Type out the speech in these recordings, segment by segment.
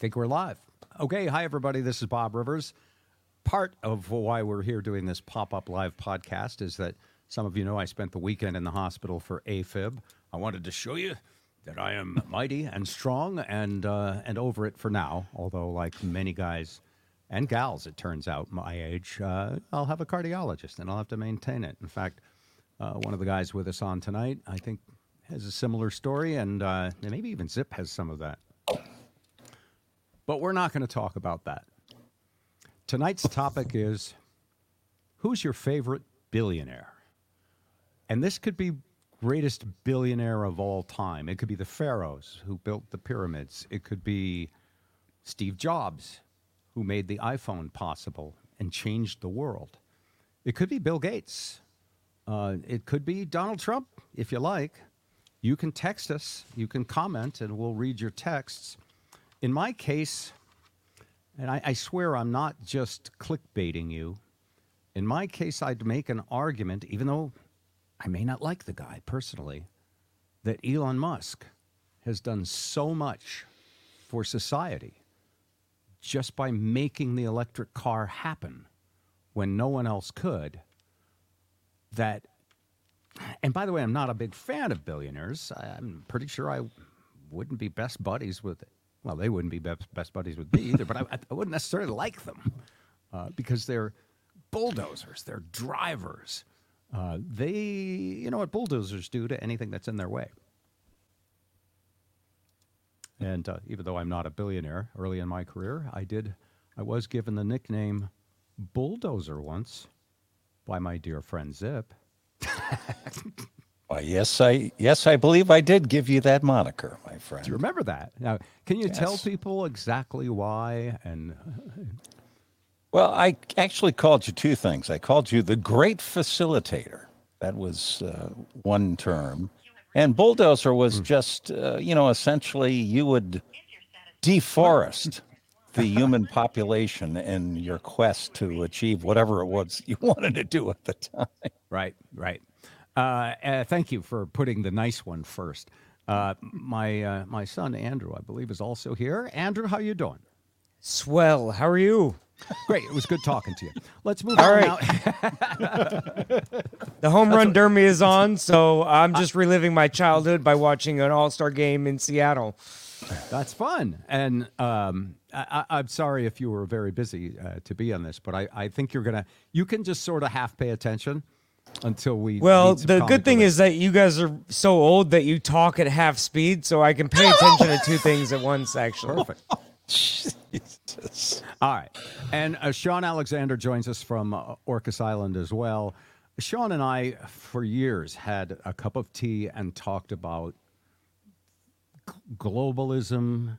think we're live. Okay, hi everybody. This is Bob Rivers. Part of why we're here doing this pop-up live podcast is that some of you know I spent the weekend in the hospital for AFib. I wanted to show you that I am mighty and strong and uh, and over it for now. Although, like many guys and gals, it turns out my age, uh, I'll have a cardiologist and I'll have to maintain it. In fact, uh, one of the guys with us on tonight, I think, has a similar story, and uh, maybe even Zip has some of that. But we're not going to talk about that. Tonight's topic is who's your favorite billionaire? And this could be greatest billionaire of all time. It could be the pharaohs who built the pyramids. It could be Steve Jobs who made the iPhone possible and changed the world. It could be Bill Gates. Uh, it could be Donald Trump, if you like. You can text us, you can comment, and we'll read your texts. In my case, and I, I swear I'm not just clickbaiting you, in my case, I'd make an argument, even though I may not like the guy personally, that Elon Musk has done so much for society just by making the electric car happen when no one else could that and by the way i'm not a big fan of billionaires. I'm pretty sure i wouldn't be best buddies with well, they wouldn't be best, best buddies with me either, but I, I wouldn't necessarily like them uh, because they're bulldozers, they're drivers. Uh, they, you know what bulldozers do to anything that's in their way. And uh, even though I'm not a billionaire, early in my career, I did, I was given the nickname Bulldozer once by my dear friend Zip. Why, yes, I yes, I believe I did give you that moniker, my friend. Do you remember that? Now, can you yes. tell people exactly why? And well, I actually called you two things. I called you the great facilitator. That was uh, one term, and bulldozer was mm. just uh, you know essentially you would deforest the human population in your quest to achieve whatever it was you wanted to do at the time. Right, right. Uh, uh, thank you for putting the nice one first. Uh, my uh, my son Andrew, I believe, is also here. Andrew, how you doing? Swell. How are you? Great. It was good talking to you. Let's move All on right. the home run derby is on, so I'm just reliving my childhood by watching an All Star game in Seattle. That's fun. And um, I, am sorry if you were very busy uh, to be on this, but I, I think you're gonna. You can just sort of half pay attention until we. Well, the good thing is that you guys are so old that you talk at half speed, so I can pay attention to two things at once. Actually, perfect. Jesus. All right, and uh, Shaun Alexander joins us from uh, Orcas Island as well. Sean and I, for years, had a cup of tea and talked about g- globalism,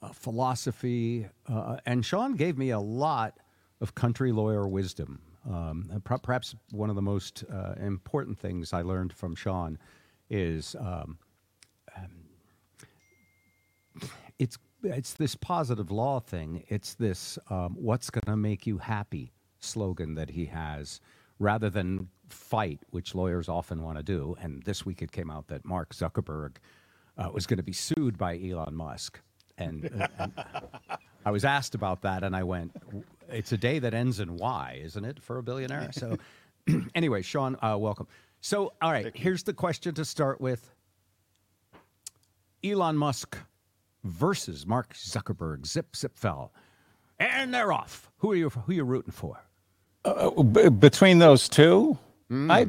uh, philosophy, uh, and Sean gave me a lot of country lawyer wisdom um, perhaps one of the most uh, important things I learned from Sean is um, um, it's it's this positive law thing. It's this um, "what's going to make you happy" slogan that he has, rather than fight, which lawyers often want to do. And this week it came out that Mark Zuckerberg uh, was going to be sued by Elon Musk, and, uh, and I was asked about that, and I went, it's a day that ends in Y, isn't it, for a billionaire? So, anyway, Sean, uh, welcome. So, all right, here's the question to start with Elon Musk versus Mark Zuckerberg. Zip, zip, fell. And they're off. Who are you, who are you rooting for? Uh, b- between those two, mm. I,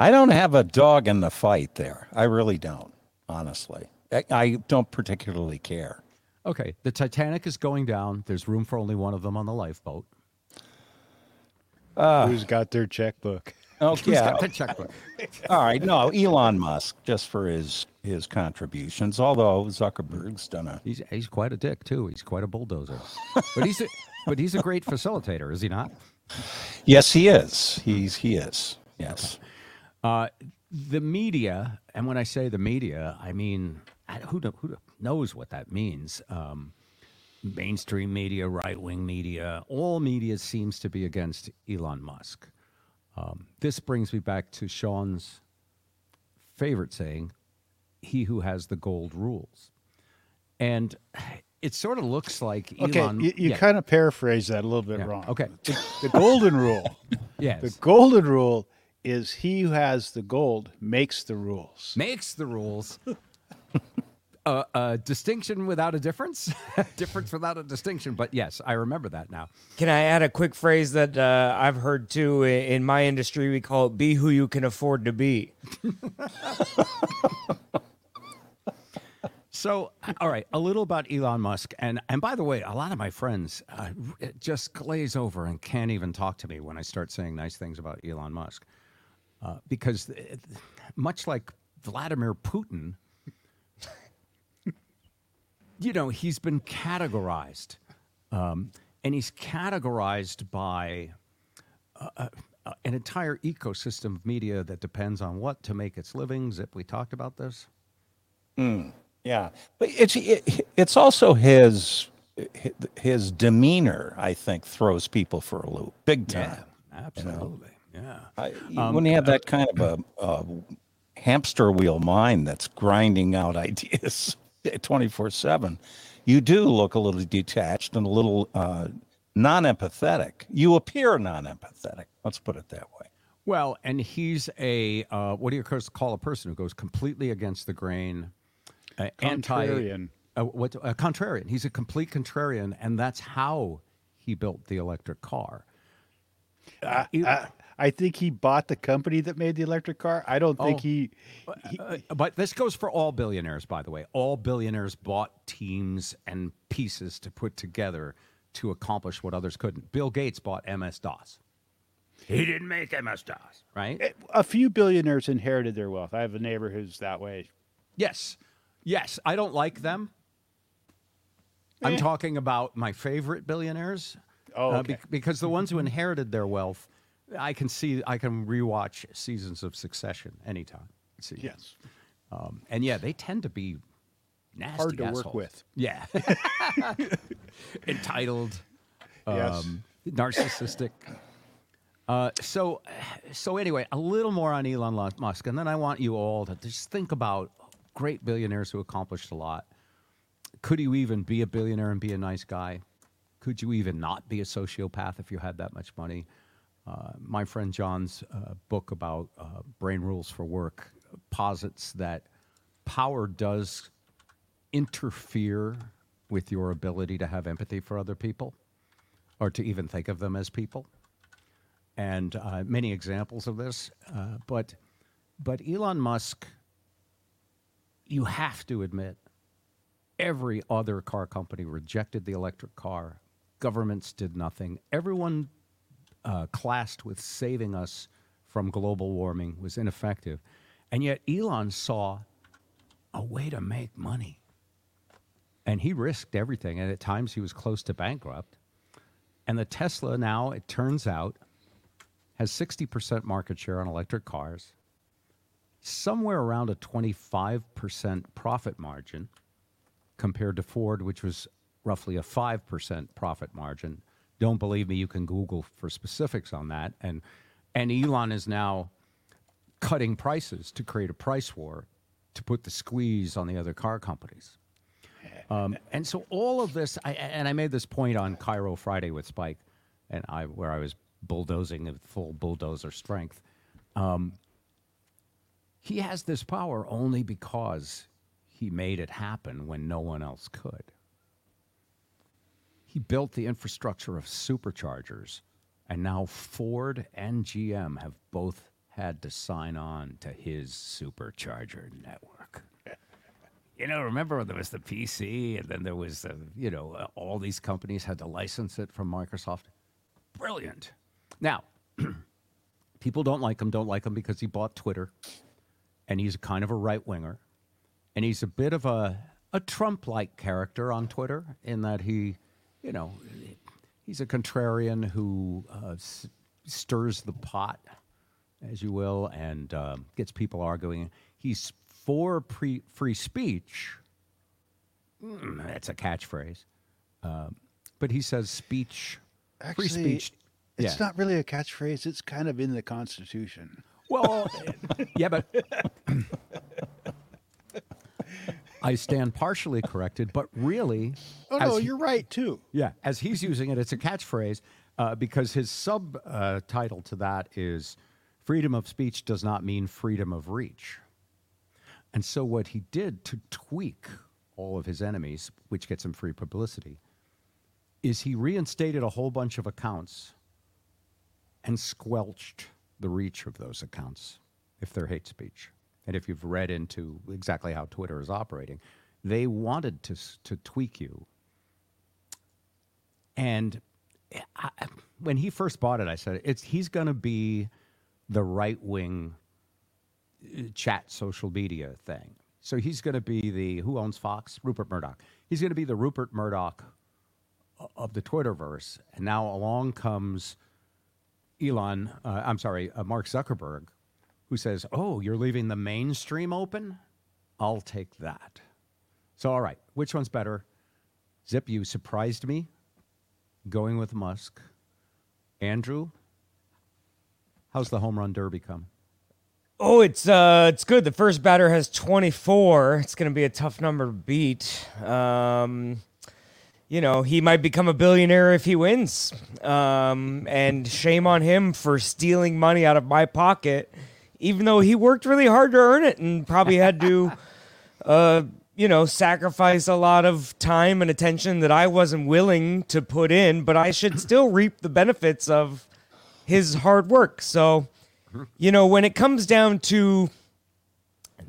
I don't have a dog in the fight there. I really don't, honestly. I, I don't particularly care. Okay, the Titanic is going down. There's room for only one of them on the lifeboat. Uh, Who's got their checkbook? Okay, Who's got the checkbook? All right, no, Elon Musk, just for his his contributions. Although Zuckerberg's done a he's he's quite a dick too. He's quite a bulldozer, but he's a, but he's a great facilitator, is he not? Yes, he is. He's he is. Yes. Uh, the media, and when I say the media, I mean who who knows what that means. Um, mainstream media, right wing media, all media seems to be against Elon Musk. Um, this brings me back to Sean's favorite saying, he who has the gold rules. And it sort of looks like Okay, Elon. you, you yeah, kind of paraphrase that a little bit yeah, wrong. Okay. The, the golden rule. Yes. The golden rule is he who has the gold makes the rules. makes the rules. uh, a distinction without a difference, difference without a distinction. But yes, I remember that now. Can I add a quick phrase that uh, I've heard too in my industry? We call it "be who you can afford to be." So, all right, a little about Elon Musk, and and by the way, a lot of my friends uh, just glaze over and can't even talk to me when I start saying nice things about Elon Musk, uh, because uh, much like Vladimir Putin, you know, he's been categorized, um, and he's categorized by uh, uh, uh, an entire ecosystem of media that depends on what to make its living. Zip, we talked about this. Yeah, but it's it, it's also his his demeanor. I think throws people for a loop, big time. Absolutely. Yeah. I, when you have that kind of a, a hamster wheel mind that's grinding out ideas twenty four seven, you do look a little detached and a little uh, non empathetic. You appear non empathetic. Let's put it that way. Well, and he's a uh, what do you call a person who goes completely against the grain, uh, anti, Contrarian. uh, what a contrarian. He's a complete contrarian, and that's how he built the electric car. Uh, he- I, I think he bought the company that made the electric car. I don't think Oh. he. uh, but this goes for all billionaires, by the way. All billionaires bought teams and pieces to put together to accomplish what others couldn't. Bill Gates bought MS DOS. He didn't make MS DOS, right? A few billionaires inherited their wealth. I have a neighbor who's that way. Yes. Yes. I don't like them. I'm talking about my favorite billionaires. Oh, uh, okay. bec- because the ones who inherited their wealth, I can see, I can rewatch seasons of Succession anytime. See. Yes. Um, and yeah, they tend to be nasty Hard to work with. Yeah. Entitled, Yes. um, narcissistic. Uh, so, so anyway, a little more on Elon Musk, and then I want you all to just think about great billionaires who accomplished a lot. Could you even be a billionaire and be a nice guy? Could you even not be a sociopath if you had that much money? Uh, my friend John's uh, book about uh, brain rules for work posits that power does interfere with your ability to have empathy for other people or to even think of them as people. And uh, many examples of this. Uh, but, but Elon Musk, you have to admit, every other car company rejected the electric car. Governments did nothing. Everyone uh, classed with saving us from global warming was ineffective. And yet Elon saw a way to make money. And he risked everything. And at times he was close to bankrupt. And the Tesla now, it turns out, has 60% market share on electric cars, somewhere around a 25% profit margin compared to Ford, which was roughly a 5% profit margin. Don't believe me, you can Google for specifics on that. And, and Elon is now cutting prices to create a price war to put the squeeze on the other car companies. Um, and so all of this, I, and I made this point on KIRO Friday with Spike, and I where I was bulldozing at full bulldozer strength. Um, he has this power only because he made it happen when no one else could. He built the infrastructure of superchargers, and now Ford and GM have both had to sign on to his supercharger network. You know, remember when there was the PC, and then there was, uh, you know, all these companies had to license it from Microsoft. Brilliant. Now, people don't like him, don't like him because he bought Twitter, and he's kind of a right winger, and he's a bit of a a Trump like character on Twitter in that he, you know, he's a contrarian who uh, s- stirs the pot, as you will, and uh, gets people arguing. He's for pre- free speech. Mm, that's a catchphrase. Um, but he says speech, free Actually, speech. It's yeah. not really a catchphrase. It's kind of in the Constitution. Well, yeah, but I stand partially corrected, but really, Oh no, he- you're right too. yeah, as he's using it, it's a catchphrase uh, because his subtitle uh, to that is "Freedom of speech does not mean freedom of reach." And so, what he did to tweak all of his enemies, which gets him free publicity, is he reinstated a whole bunch of accounts and squelched the reach of those accounts if they're hate speech. And if you've read into exactly how Twitter is operating, they wanted to to tweak you and I, when he first bought it, I said, "It's he's going to be the right wing chat social media thing. So he's going to be the who owns Fox? Rupert Murdoch. He's going to be the Rupert Murdoch of the Twitterverse. And now along comes Elon. Uh, I'm sorry, uh, Mark Zuckerberg, who says, "Oh, you're leaving the mainstream open? I'll take that." So all right, which one's better? Zip, you surprised me going with Musk. Andrew, how's the home run derby come? Oh, it's uh, it's good. The first batter has 24. It's going to be a tough number to beat. Um, you know, he might become a billionaire if he wins. Um, and shame on him for stealing money out of my pocket, even though he worked really hard to earn it and probably had to, uh, you know, sacrifice a lot of time and attention that I wasn't willing to put in. But I should still reap the benefits of his hard work. So you know, when it comes down to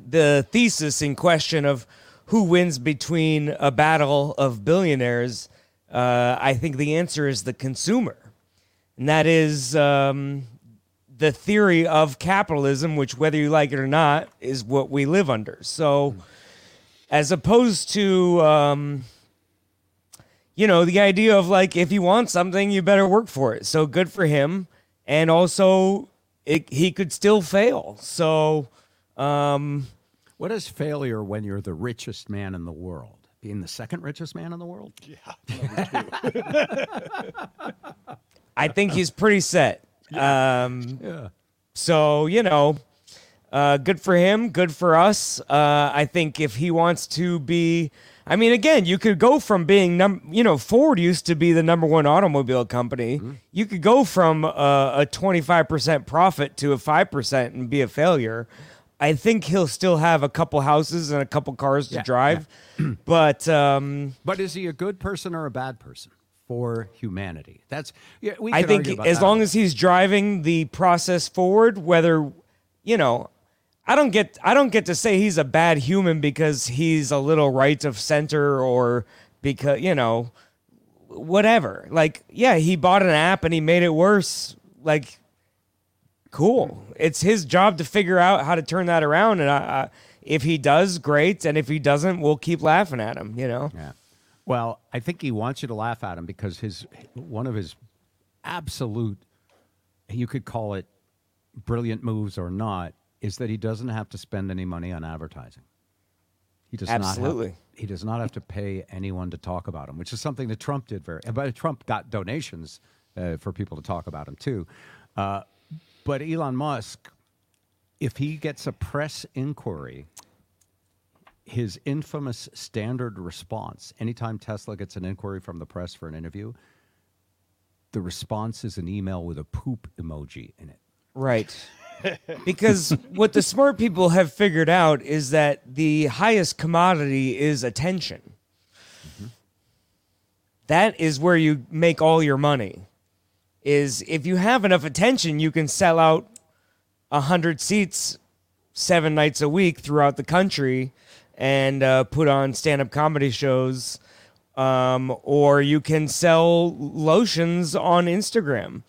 the thesis in question of who wins between a battle of billionaires, uh, I think the answer is the consumer. And that is um, the theory of capitalism, which, whether you like it or not, is what we live under. So, as opposed to, um, you know, the idea of like, if you want something, you better work for it. So, good for him. And also, it, he could still fail. So, um, What is failure when you're the richest man in the world? Being the second richest man in the world? Yeah. I think he's pretty set. Um, Yeah. so you know, uh, good for him. Good for us. Uh, I think if he wants to be, I mean, again, you could go from being num, you know, Ford used to be the number one automobile company. You could go from uh, a five percent profit to a five percent and be a failure. I think he'll still have a couple houses and a couple cars to Yeah, drive, but um, But is he a good person or a bad person for humanity? That's yeah. We I think as that. long as he's driving the process forward, whether you know, I don't get I don't get to say he's a bad human because he's a little right of center or because you know, whatever. Like, yeah, he bought an app and he made it worse. Like, cool. It's his job to figure out how to turn that around, and I, I, if he does, great. And if he doesn't, we'll keep laughing at him. You know. Yeah. Well, I think he wants you to laugh at him because his one of his absolute, you could call it brilliant moves or not, is that he doesn't have to spend any money on advertising. He does not Absolutely. have, he does not have to pay anyone to talk about him, which is something that Trump did very. But Trump got donations uh, for people to talk about him too. Uh, but Elon Musk, if he gets a press inquiry, his infamous standard response anytime Tesla gets an inquiry from the press for an interview, the response is an email with a poop emoji in it. Right. because what the smart people have figured out is that the highest commodity is attention. Mm-hmm. That is where you make all your money. Is if you have enough attention, you can sell out a hundred seats seven nights a week throughout the country and uh, put on stand-up comedy shows um, or you can sell lotions on instagram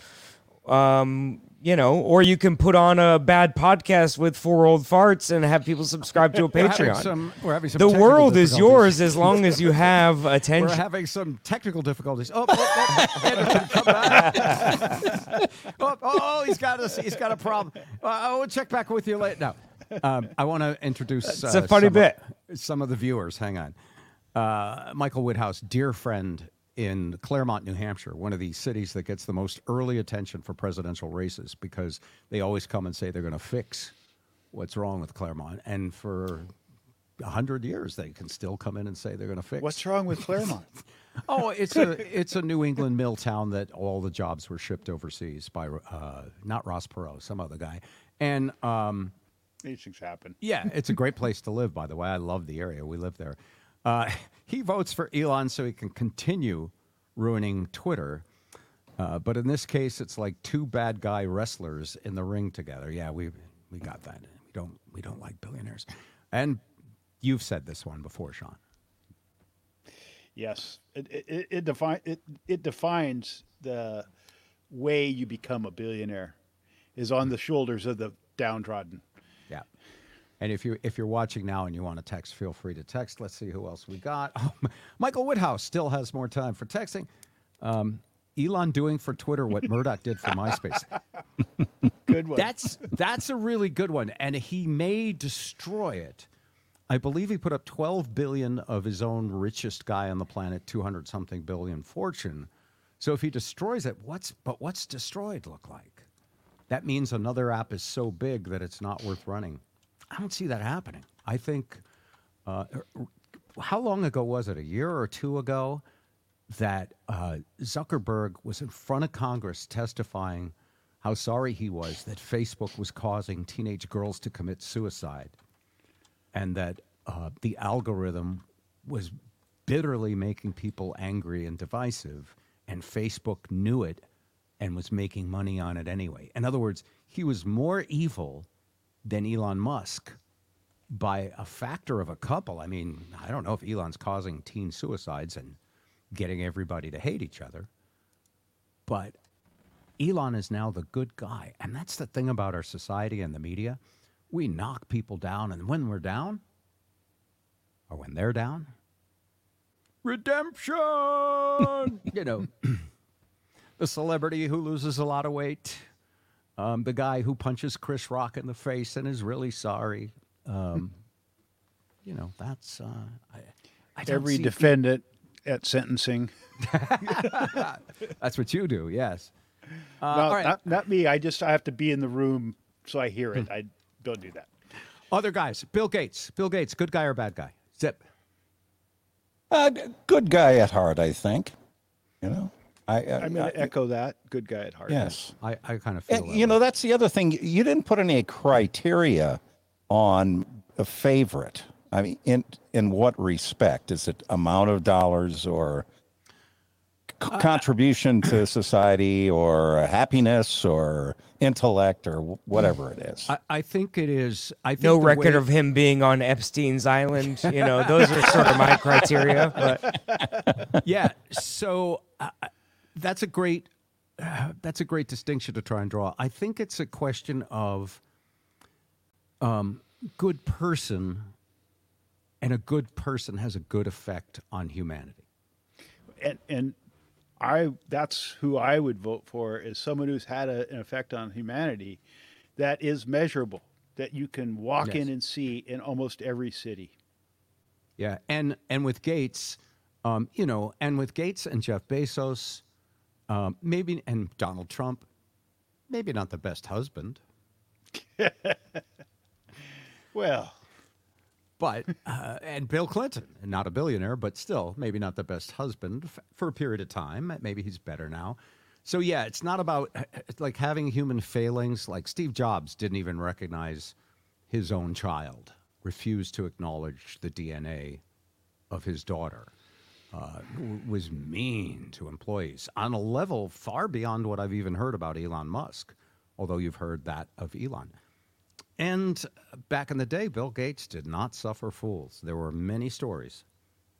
um, you know, or you can put on a bad podcast with four old farts and have people subscribe to a We're having Patreon. some- we're having some the world is yours as long as you have attention. We're having some technical difficulties. Oh, oh, oh, Anderson, come back. oh, oh, he's got a he's got a problem. Uh, I will check back with you later. No, um, I want to introduce. It's uh, a funny some bit. Of, some of the viewers. Hang on. Uh, Michael Woodhouse, dear friend in Claremont, New Hampshire, one of the cities that gets the most early attention for presidential races because they always come and say they're going to fix what's wrong with Claremont, and for a hundred years, they can still come in and say they're going to fix. What's wrong with Claremont? Oh, it's a it's a New England mill town that all the jobs were shipped overseas by uh, not Ross Perot, some other guy, and um, These things happen. yeah, it's a great place to live. By the way, I love the area. We live there. Uh, he votes for Elon so he can continue ruining Twitter. Uh, but in this case, it's like two bad guy wrestlers in the ring together. Yeah, we we got that. We don't we don't like billionaires, and you've said this one before, Sean. Yes, it it, it, it, defi- it it defines the way you become a billionaire is on the shoulders of the downtrodden. And if you if you're watching now and you want to text, feel free to text. Let's see who else we got. Oh, Michael Woodhouse still has more time for texting. Um, Elon doing for Twitter what Murdoch did for MySpace. Good one. That's that's a really good one, and he may destroy it. I believe he put up 12 billion of his own richest guy on the planet, 200 something billion fortune. So if he destroys it, what's but what's destroyed look like? That means another app is so big that it's not worth running. I don't see that happening. I think uh, how long ago was it? A year or two ago that uh, Zuckerberg was in front of Congress testifying how sorry he was that Facebook was causing teenage girls to commit suicide and that uh, the algorithm was bitterly making people angry and divisive, and Facebook knew it and was making money on it anyway. In other words, he was more evil than Elon Musk by a factor of a couple. I mean, I don't know if Elon's causing teen suicides and getting everybody to hate each other, but Elon is now the good guy. And that's the thing about our society and the media. We knock people down, and when we're down, or when they're down, redemption! you know, the celebrity who loses a lot of weight, um, the guy who punches Chris Rock in the face and is really sorry. Um, you know, that's. Uh, I, I Every see- defendant at sentencing. That's what you do, yes. Uh, no, all right. not, not me. I just I have to be in the room so I hear it. I don't do that. Other guys, Bill Gates. Bill Gates, good guy or bad guy? Zip. Uh, good guy at heart, I think. You know, I, I, I'm going to echo that. Good guy at heart. yes. I, I kind of feel And, that you way. know, that's the other thing. You didn't put any criteria on a favorite. I mean, in in what respect? Is it amount of dollars or c- contribution to society or happiness or intellect or whatever it is? I, I think it is. I think No record way- of him being on Epstein's island. You know, those are sort of my criteria. But yeah. So uh, that's a great uh, that's a great distinction to try and draw. I think it's a question of um, good person, and a good person has a good effect on humanity. and and I that's who I would vote for is someone who's had a, an effect on humanity that is measurable that you can walk Yes. in and see in almost every city. Yeah, and and with Gates, um, you know, and with Gates and Jeff Bezos, um, maybe and Donald Trump, maybe not the best husband, Well, but uh, and Bill Clinton, not a billionaire, but still maybe not the best husband f- for a period of time. Maybe he's better now. So yeah, it's not about uh, like having human failings. Like Steve Jobs didn't even recognize his own child, refused to acknowledge the DNA of his daughter. Uh, was mean to employees on a level far beyond what I've even heard about Elon Musk, although you've heard that of Elon. And back in the day, Bill Gates did not suffer fools. There were many stories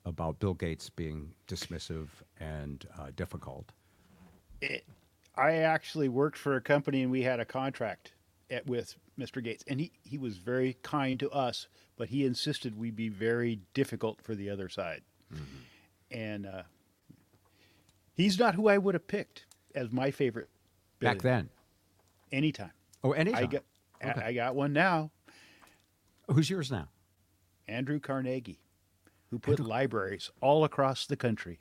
about Bill Gates being dismissive and uh, difficult. I actually worked for a company and we had a contract at, with Mr. Gates, and he, he was very kind to us, but he insisted we be very difficult for the other side. And uh, he's not who I would have picked as my favorite Back then. Anytime. Oh, anytime. I got Okay. I got one now. Who's yours now? Andrew Carnegie, who put libraries all across the country.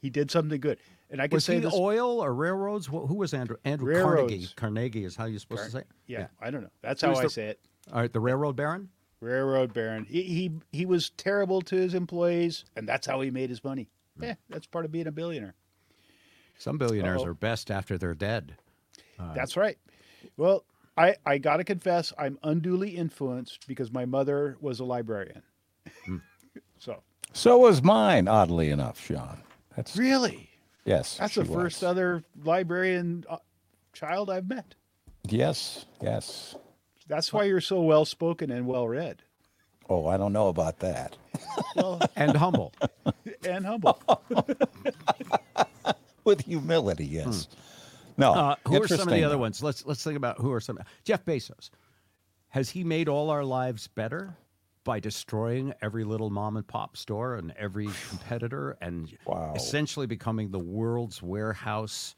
he did something good, and I can Was say he this. oil or railroads? Who was Andrew? Andrew Carnegie. Railroads. Carnegie is how you're supposed to say it? yeah, I don't know. That's how I the- say it. All right, the railroad baron? Railroad baron. He, he he was terrible to his employees, and that's how he made his money. Hmm. Yeah, that's part of being a billionaire. Some billionaires Uh-oh. are best after they're dead. Uh, that's right. Well, I I gotta confess, I'm unduly influenced because my mother was a librarian. Hmm. so So was mine, oddly enough, Sean. That's really, yes. that's she the first was. other librarian uh, child I've met. Yes, yes. That's why you're so well spoken and well read. Oh, I don't know about that. Well, And humble. and humble. With humility, yes. No. Uh, who are some of the other ones? Let's let's think about who are some. Jeff Bezos. Has he made all our lives better by destroying every little mom and pop store and every competitor and Wow. essentially becoming the world's warehouse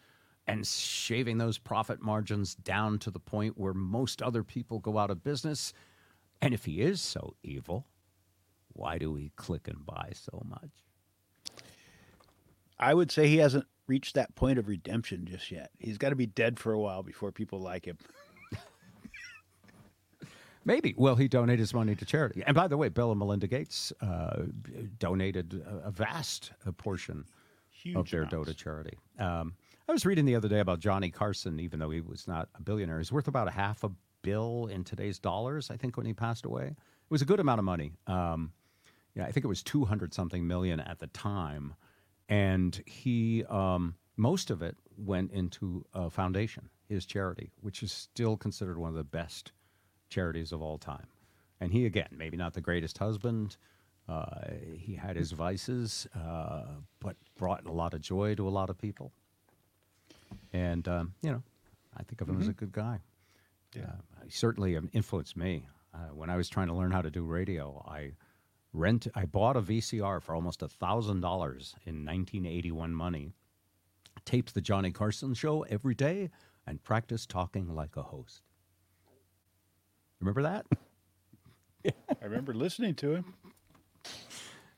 and shaving those profit margins down to the point where most other people go out of business? And if he is so evil, why do we click and buy so much? I would say he hasn't reached that point of redemption just yet. He's got to be dead for a while before people like him. Maybe. Well, he donated his money to charity. And by the way, Bill and Melinda Gates uh, donated a, vast uh, portion Huge of their dough amounts. to charity. Um, I was reading the other day about Johnny Carson, even though he was not a billionaire. He's worth about a half a bill in today's dollars, I think, when he passed away. It was a good amount of money. Um, yeah, I think it was 200 something million at the time. And he, um, most of it went into a foundation, his charity, which is still considered one of the best charities of all time. And he, again, maybe not the greatest husband. Uh, he had his vices, uh, but brought a lot of joy to a lot of people. And, um, you know, I think of him as a good guy. Yeah. he certainly um, influenced me. Uh, when I was trying to learn how to do radio, I rent I bought a VCR for almost a thousand dollars in 1981 money, taped the Johnny Carson show every day, and practiced talking like a host. Remember that? I remember listening to him.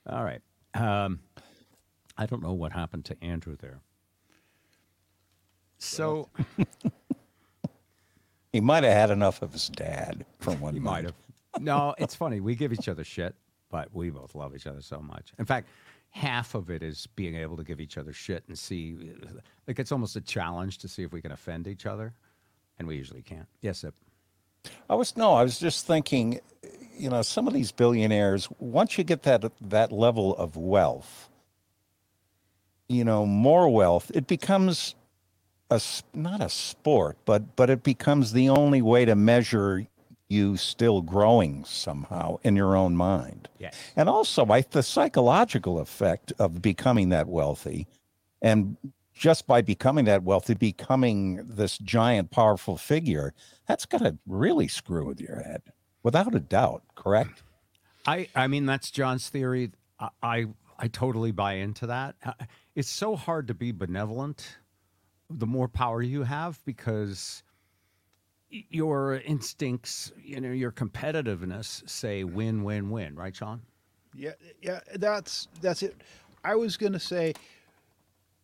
All right. Um, I don't know what happened to Andrew there. So He might have had enough of his dad for one he month. might have. No, it's funny. We give each other shit, but we both love each other so much. In fact, half of it is being able to give each other shit and see, like it's almost a challenge to see if we can offend each other, and we usually can't. Yes, Zip. I was no, I was just thinking, you know, some of these billionaires, once you get that that level of wealth, you know, more wealth, it becomes a not a sport, but but it becomes the only way to measure you still growing somehow in your own mind. Yes. And also, I, the psychological effect of becoming that wealthy, and just by becoming that wealthy, becoming this giant, powerful figure, that's going to really screw with your head, without a doubt. Correct? I, I mean, that's John's theory. I, I, I totally buy into that. Uh, It's so hard to be benevolent the more power you have because your instincts, you know, your competitiveness say win, win, win, right, Sean? Yeah, yeah, that's that's it. I was going to say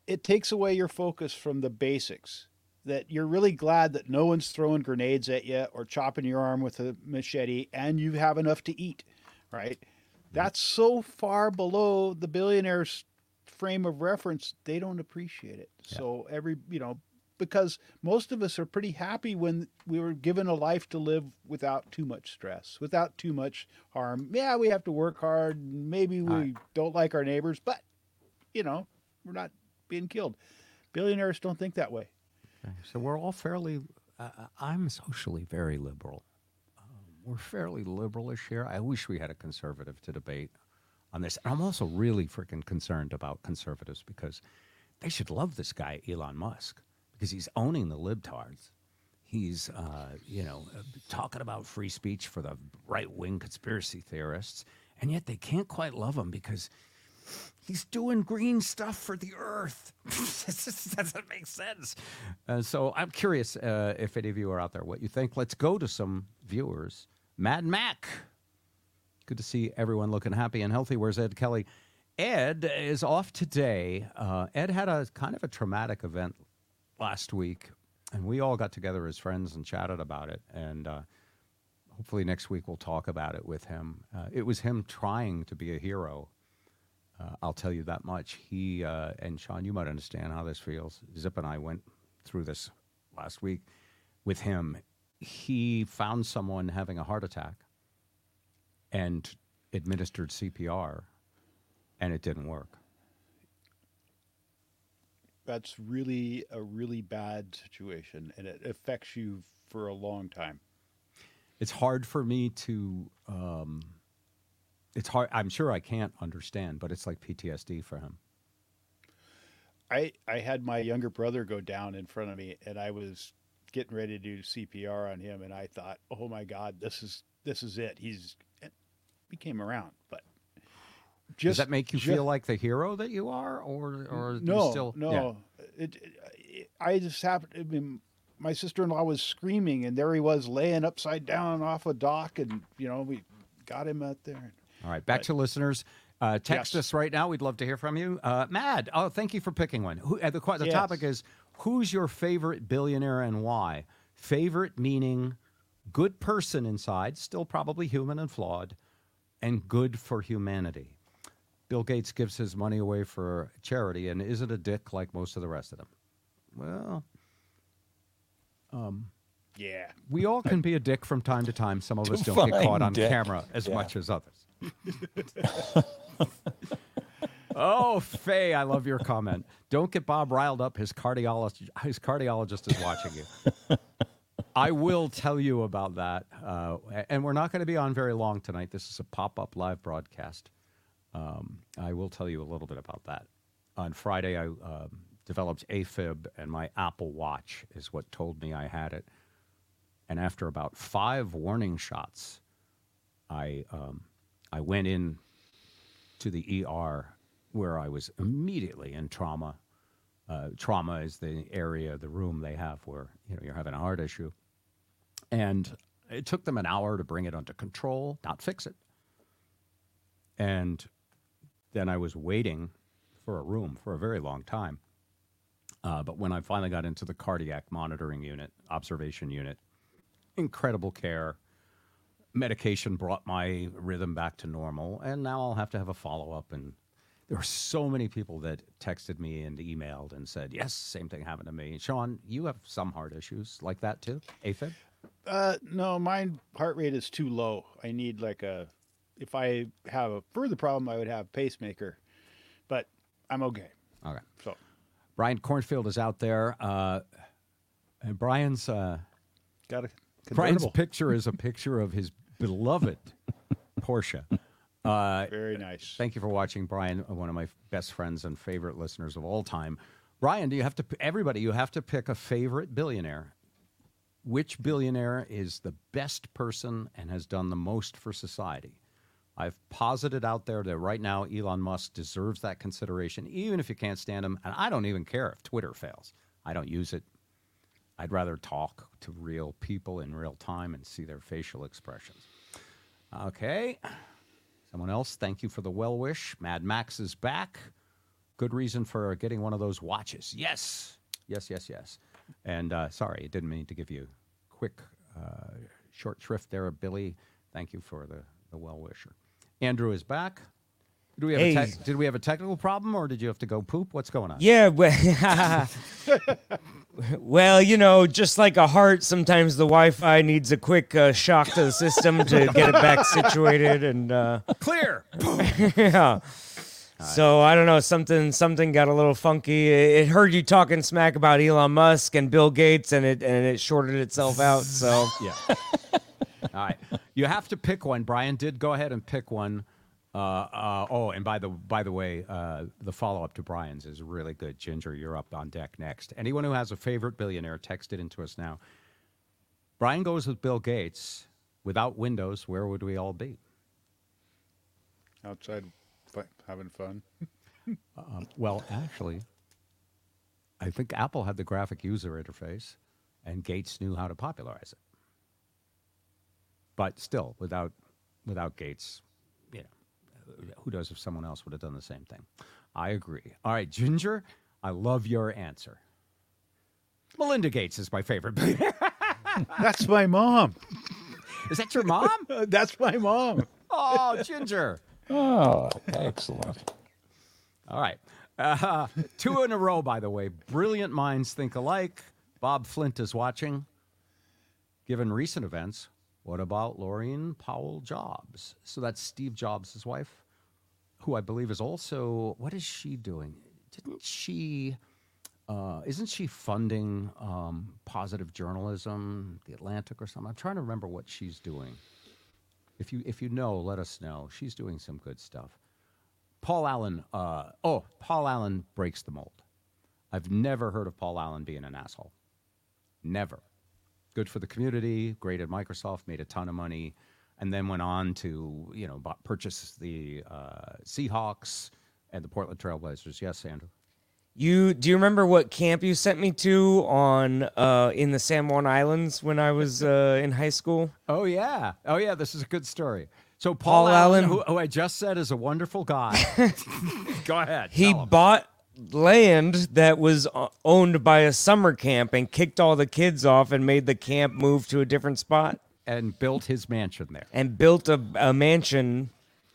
it takes away your focus from the basics. That you're really glad that no one's throwing grenades at you or chopping your arm with a machete and you have enough to eat, right? Mm-hmm. That's so far below the billionaire's frame of reference, they don't appreciate it. So every, you know, because most of us are pretty happy when we were given a life to live without too much stress, without too much harm. Yeah, we have to work hard. Maybe we Right. don't like our neighbors, but you know, we're not being killed. Billionaires don't think that way. Okay, So we're all fairly, uh, I'm socially very liberal. Um, we're fairly liberalish here. I wish we had a conservative to debate on this. And I'm also really freaking concerned about conservatives because they should love this guy, Elon Musk, because he's owning the libtards. He's, uh, you know, uh, talking about free speech for the right wing conspiracy theorists. And yet they can't quite love him because he's doing green stuff for the earth. Just doesn't make sense. Uh, so I'm curious uh, if any of you are out there, what you think. Let's go to some viewers. Mad Mac. Good to see everyone looking happy and healthy. Where's Ed Kelly? Ed is off today. Uh, Ed had a kind of a traumatic event last week, and we all got together as friends and chatted about it. And uh, hopefully next week we'll talk about it with him. Uh, it was him trying to be a hero. Uh, I'll tell you that much. He uh, and Sean, you might understand how this feels. Zip and I went through this last week with him. He found someone having a heart attack and administered CPR, and it didn't work. That's really a really bad situation, and it affects you for a long time. It's hard for me to. Um, it's hard. I'm sure I can't understand, but it's like PTSD for him. I I had my younger brother go down in front of me, and I was getting ready to do CPR on him, and I thought, "Oh my God, this is this is it." He's he came around, but just, Does that make you just, feel like the hero that you are, or or no, still, no? Yeah. It, it, I just happened. I mean, my sister-in-law was screaming, and there he was laying upside down off a dock, and you know we got him out there. All right, back but, to listeners. Uh, text yes. us right now. We'd love to hear from you. Uh, Mad, oh, thank you for picking one. Who, uh, the the yes. topic is who's your favorite billionaire and why? Favorite meaning good person inside, still probably human and flawed, and good for humanity. Bill Gates gives his money away for charity and isn't a dick like most of the rest of them. Well, um, yeah, we all can be a dick from time to time. Some of us don't get caught on dick. camera as yeah. much as others. oh, Faye, I love your comment. Don't get Bob riled up. His cardiologist, his cardiologist is watching you. I will tell you about that. Uh, and we're not going to be on very long tonight. This is a pop up live broadcast. Um, I will tell you a little bit about that. On Friday, I um, developed AFib, and my Apple Watch is what told me I had it. And after about five warning shots, I um, I went in to the ER where I was immediately in trauma. Uh, trauma is the area, the room they have where you know you're having a heart issue. And it took them an hour to bring it under control, not fix it. And then I was waiting for a room for a very long time. Uh, but when I finally got into the cardiac monitoring unit, observation unit, incredible care. Medication brought my rhythm back to normal, and now I'll have to have a follow up. And there were so many people that texted me and emailed and said, "Yes, same thing happened to me." Sean, you have some heart issues like that too, AFib. Uh, no, my heart rate is too low. I need like a. If I have a further problem, I would have pacemaker, but I'm okay. Okay. So, Brian Cornfield is out there, uh, and Brian's uh, got a Brian's picture is a picture of his beloved Porsche. Uh, Very nice. Thank you for watching, Brian, one of my best friends and favorite listeners of all time. Brian, do you have to everybody? You have to pick a favorite billionaire which billionaire is the best person and has done the most for society. I've posited out there that right now Elon Musk deserves that consideration, even if you can't stand him. And I don't even care if Twitter fails. I don't use it. I'd rather talk to real people in real time and see their facial expressions. Okay. Someone else, thank you for the well wish. Mad Max is back. Good reason for getting one of those watches. Yes. Yes, yes, yes. And uh, sorry, I didn't mean to give you quick uh, short shrift there, Billy. Thank you for the, the well wisher. Andrew is back. Did we, have hey. a did we have a technical problem or did you have to go poop? What's going on? Yeah. Well, well, you know, just like a heart, sometimes the Wi Fi needs a quick uh, shock to the system to get it back situated and uh, clear. yeah. So I don't know, something something got a little funky. It heard you talking smack about Elon Musk and Bill Gates, and it and it shorted itself out. So yeah. All right, you have to pick one. Brian did go ahead and pick one. Uh, uh, oh, and by the by the way, uh, the follow up to Brian's is really good. Ginger, you're up on deck next. Anyone who has a favorite billionaire, text it into us now. Brian goes with Bill Gates. Without Windows, where would we all be? Outside having fun? um, well, actually, I think Apple had the graphic user interface, and Gates knew how to popularize it. But still, without without Gates, you know, who knows if someone else would have done the same thing? I agree. All right, Ginger, I love your answer. Melinda Gates is my favorite. That's my mom. Is that your mom? That's my mom. Oh, Ginger. Oh, excellent. All right. Uh, two in a row, by the way. Brilliant minds think alike. Bob Flint is watching. Given recent events, what about Laurene Powell Jobs? So that's Steve Jobs' wife, who I believe is also, what is she doing? Didn't she, uh, isn't she funding um, positive journalism, The Atlantic or something? I'm trying to remember what she's doing. If you, if you know, let us know. She's doing some good stuff. Paul Allen, uh, oh, Paul Allen breaks the mold. I've never heard of Paul Allen being an asshole. Never. Good for the community, great at Microsoft, made a ton of money, and then went on to, you know, bought, purchase the uh, Seahawks and the Portland Trailblazers. Yes, Andrew. You do you remember what camp you sent me to on uh, in the San Juan Islands when I was uh, in high school? Oh yeah, oh yeah. This is a good story. So Paul Paul, Allen, Allen- who, who I just said is a wonderful guy. Go ahead. He bought land that was uh, owned by a summer camp and kicked all the kids off and made the camp move to a different spot and built his mansion there and built a, a mansion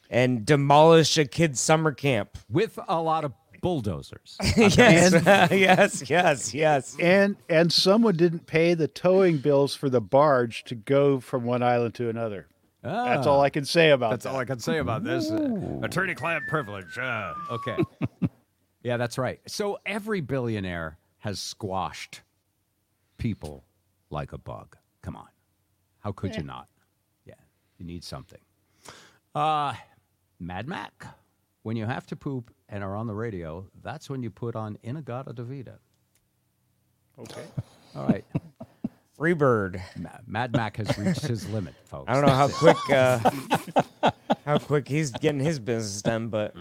and demolished a kids summer camp. with a lot of bulldozers. yes, yes, yes, yes. And and someone didn't pay the towing bills for the barge to go from one island to another. That's all I can say about that. That's that. all I can say about this. Attorney-client privilege. Uh, okay. yeah, that's right. So every billionaire has squashed people like a bug. Come on. How could you not? Yeah, you need something. Uh, Mad Mac. When you have to poop and are on the radio, that's when you put on In-A-Gadda-Da-Vida. Okay. All right. Freebird. Ma- Mad Mac has reached his limit, folks. I don't know how quick uh, how quick he's getting his business done, but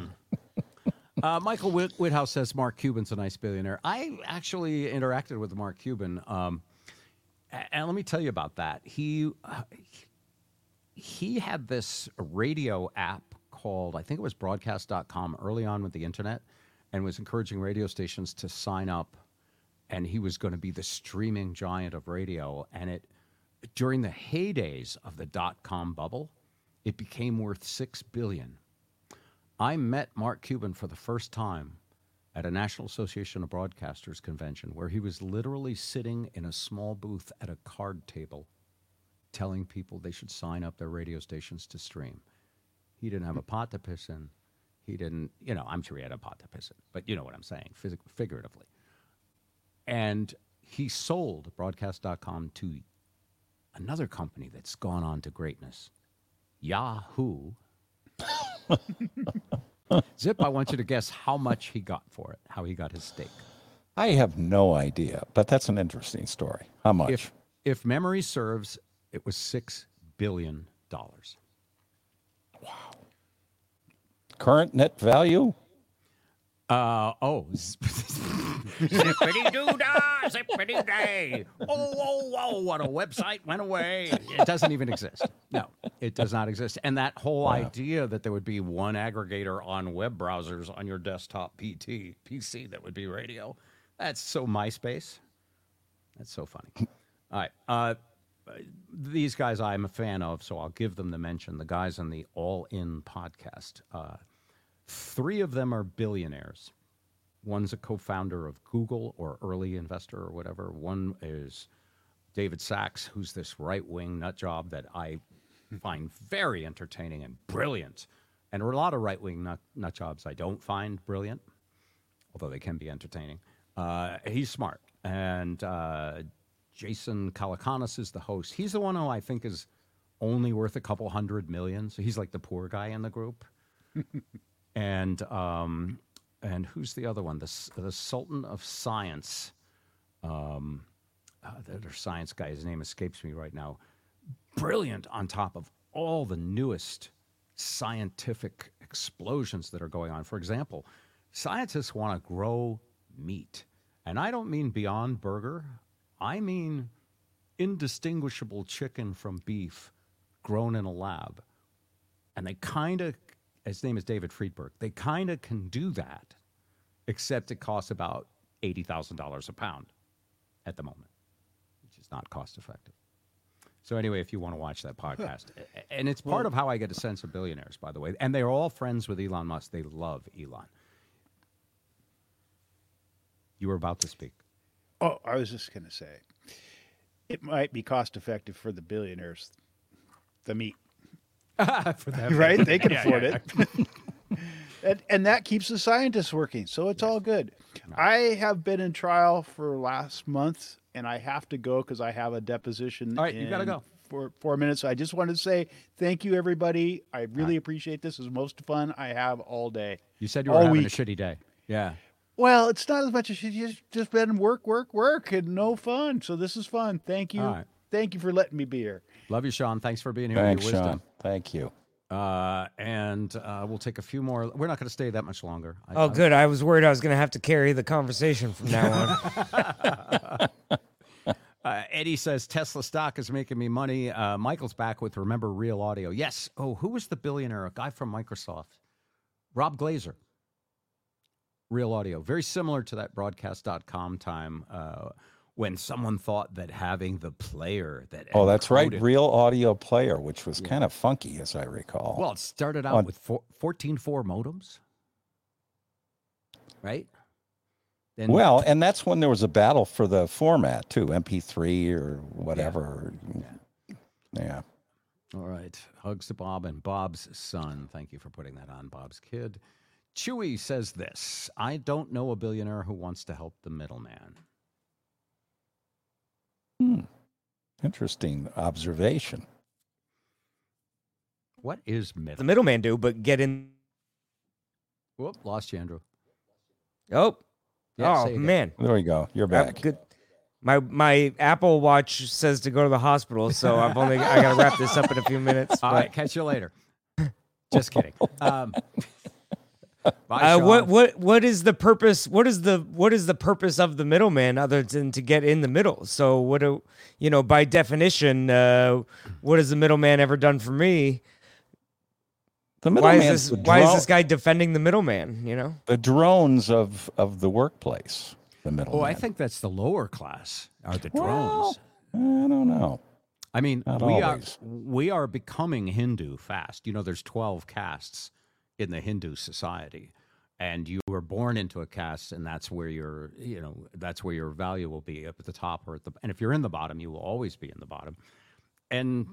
Uh, Michael Whit- Whithouse says Mark Cuban's a nice billionaire. I actually interacted with Mark Cuban, um, and let me tell you about that. He uh, he had this radio app called I think it was Broadcast.com early on with the internet, and was encouraging radio stations to sign up, and he was going to be the streaming giant of radio. And it during the heydays of the dot com bubble, it became worth six billion. I met Mark Cuban for the first time at a National Association of Broadcasters convention where he was literally sitting in a small booth at a card table telling people they should sign up their radio stations to stream. He didn't have a pot to piss in. He didn't, you know, I'm sure he had a pot to piss in, but you know what I'm saying, phys- figuratively. And he sold broadcast.com to another company that's gone on to greatness, Yahoo. Zip, I want you to guess how much he got for it, how he got his stake. I have no idea, but that's an interesting story. How much? If if memory serves, it was six billion dollars. Current net value? Uh oh. zippity doo dah, zippity day. Oh, whoa, whoa, what a website went away. It doesn't even exist. No, it does not exist. And that whole idea that there would be one aggregator on web browsers on your desktop PT, PC that would be radio, that's so MySpace. That's so funny. All right. Uh, these guys I'm a fan of, so I'll give them the mention. The guys on the All In podcast. Uh, three of them are billionaires. One's a co-founder of Google or early investor or whatever. One is David Sacks, who's this right-wing nut job that I find very entertaining and brilliant. And there are a lot of right-wing nut, nut jobs I don't find brilliant, although they can be entertaining. Uh, he's smart. And uh, Jason Calacanis is the host. He's the one who I think is only worth a couple hundred million. So he's like the poor guy in the group. And um, and who's the other one? The the Sultan of Science. Um, uh, the science guy. His name escapes me right now. Brilliant on top of all the newest scientific explosions that are going on. For example, scientists want to grow meat, and I don't mean Beyond Burger. I mean indistinguishable chicken from beef grown in a lab and they kind of his name is david friedberg they kind of can do that except it costs about $80000 a pound at the moment which is not cost effective So anyway, if you want to watch that podcast, and it's part of how I get a sense of billionaires, by the way, and they're all friends with Elon Musk. They love Elon. You were about to speak. Oh, I was just going to say, it might be cost effective for the billionaires, the meat. right? They can afford it. and, and that keeps the scientists working. So it's all good. I have been in trial for last month and I have to go because I have a deposition. All right, you gotta go. For four minutes. I just wanted to say thank you, everybody. I really appreciate this. This is most fun I have all day. You said you were All having week. a shitty day. Yeah. Well, it's not as much as you just just been work, work, work, and no fun. So this is fun. Thank you. Right. Thank you for letting me be here. Love you, Sean. Thanks for being here. with Thanks, your wisdom. Sean. Thank you. Uh, and uh, we'll take a few more. We're not going to stay that much longer. I- Oh, I- good. I was worried I was going to have to carry the conversation from now on. Uh, Eddie says Tesla stock is making me money. Uh, Michael's back with Remember Real Audio. Yes. Oh, who was the billionaire? A guy from Microsoft. Rob Glaser. Real Audio. Very similar to that broadcast.com time uh, when someone thought that having the player that. Oh, that's right. Real audio player, which was kind of funky, as I recall. Well, it started out On- with four, 14.4 modems. Right? Then Well, and that's when there was a battle for the format too, MP3 or whatever. Yeah, Yeah. All right. Hugs to Bob and Bob's son. Thank you for putting that on, Bob's kid. Chewy says this I don't know a billionaire who wants to help the middleman. Interesting observation. What is the middleman do, but get in. Whoop, lost you, Andrew. Oh, Yeah, oh man. There we go. You're Uh, back. Good. My my Apple Watch says to go to the hospital, so I've only I gotta wrap this up in a few minutes. All but- right, catch you later. Just kidding. Um, bye, Uh, what what what is the purpose? What is the what is the purpose of the middleman other than to get in the middle? So what do you know? By definition, uh, what has the middleman ever done for me? The Why is this the, Why is this guy defending the middleman? You know, the drones of of the workplace. The middleman. Oh, I think that's the lower class, are the drones. Well, I don't know. I mean, Not we always. are we are becoming Hindu fast. You know, there's 12 castes in the Hindu society, and you were born into a caste, and that's where your you know that's where your value will be up at the top or at the. And if you're in the bottom, you will always be in the bottom. And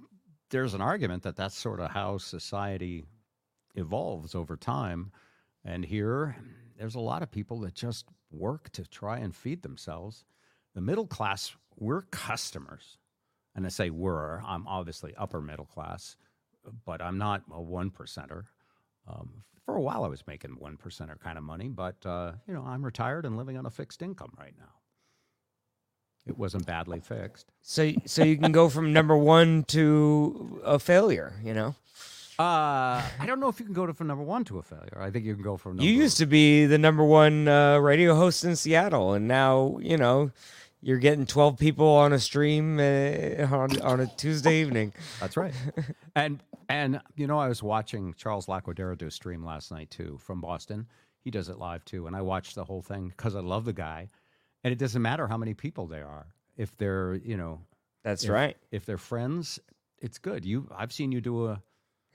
there's an argument that that's sort of how society evolves over time. And here, there's a lot of people that just work to try and feed themselves. The middle class, we're customers. And I say we're, I'm obviously upper middle class, but I'm not a one percenter. Um, for a while, I was making one percenter kind of money, but uh, you know, I'm retired and living on a fixed income right now. It wasn't badly fixed. so so you can go from number one to a failure. You know, Uh, I don't know if you can go to from number one to a failure. I think you can go from. Number, you used to be the number one uh, radio host in Seattle, and now you know you're getting twelve people on a stream uh, on on a Tuesday evening. That's right. and and you know, I was watching Charles Laquidara do a stream last night too from Boston. He does it live too, and I watched the whole thing because I love the guy. And it doesn't matter how many people there are if they're you know That's if, right. if they're friends. It's good. You I've seen you do a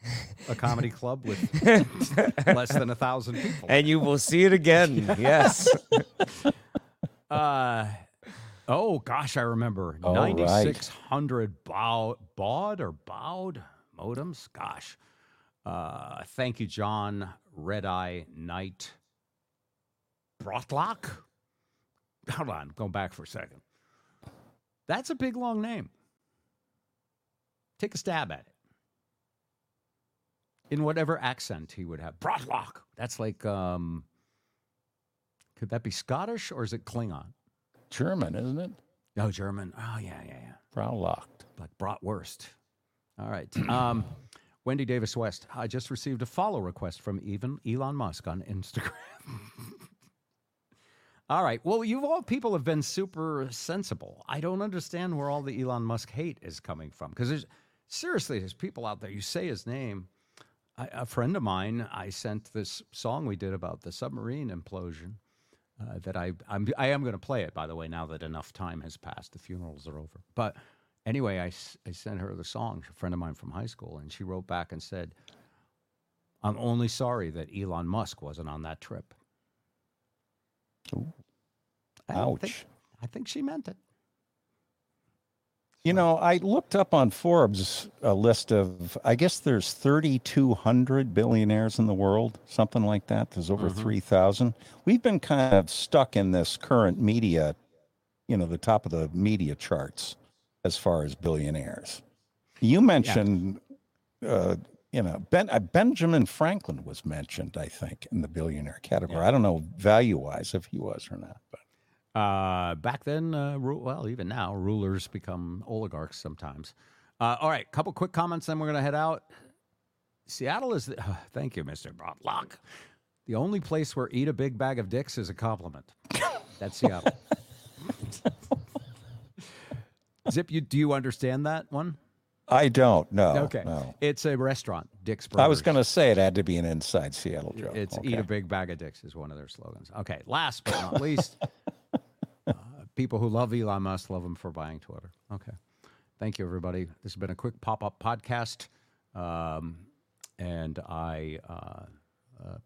a comedy club with less than a thousand people. And you will see it again. Yes. Uh, oh gosh, I remember Oh, right. ninety six hundred baud, baud or bowed modems. Gosh, uh, thank you, John Red Eye Knight Brotlock. Hold on, going back for a second. That's a big long name. Take a stab at it. In whatever accent he would have. Brotlock. That's like um could that be Scottish or is it Klingon? German, isn't it? No, German. Oh yeah, yeah, yeah. Fraulocht. Like bratwurst. All right. Um, Wendy Davis West. I just received a follow request from even Elon Musk on Instagram. all right. Well, you all people have been super sensible. I don't understand where all the Elon Musk hate is coming from because there's seriously there's people out there. You say his name. I, a friend of mine, I sent this song we did about the submarine implosion. Uh, that I I'm, I am going to play it by the way now that enough time has passed the funerals are over but Anyway, I, I sent her the song, a friend of mine from high school, and she wrote back and said, I'm only sorry that Elon Musk wasn't on that trip. I don't think- Ouch. I think she meant it. You know, I looked up on Forbes a list of, I guess there's 3,200 billionaires in the world, something like that. There's over 3,000. We've been kind of stuck in this current media, you know, the top of the media charts as far as billionaires. You mentioned, uh, you know, ben, uh, Benjamin Franklin was mentioned, I think, in the billionaire category. I don't know value wise if he was or not, but. Uh, back then, uh, ru- well, even now, rulers become oligarchs sometimes. Uh, all right, couple quick comments, then we're going to head out. Seattle is, the, thank you, Mr. Brotlock. The only place where eat a big bag of dicks is a compliment. That's Seattle. Zip, you do you understand that one? I don't know. Okay, No. it's a restaurant, Dick's Burgers. I was going to say it had to be an inside Seattle joke. It's Okay. eat a big bag of dicks is one of their slogans. Okay, last but not least, people who love Elon Musk love him for buying Twitter. Okay, thank you everybody. This has been a quick pop up podcast, um, and I uh, uh,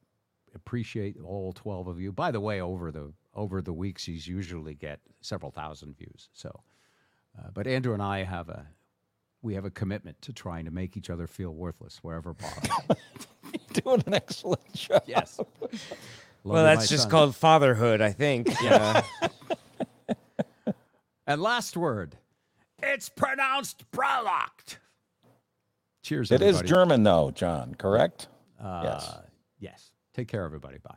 appreciate all twelve of you. By the way, over the over the weeks, he's usually get several thousand views. So, uh, but Andrew and I have a we have a commitment to trying to make each other feel worthless wherever possible. doing an excellent job. yes. Well, that's just called fatherhood, I think. Yeah. And last word, it's pronounced Bralocht. Cheers, It is everybody. German, though, John, correct? yes. Uh, yes. Take care, everybody. Bye.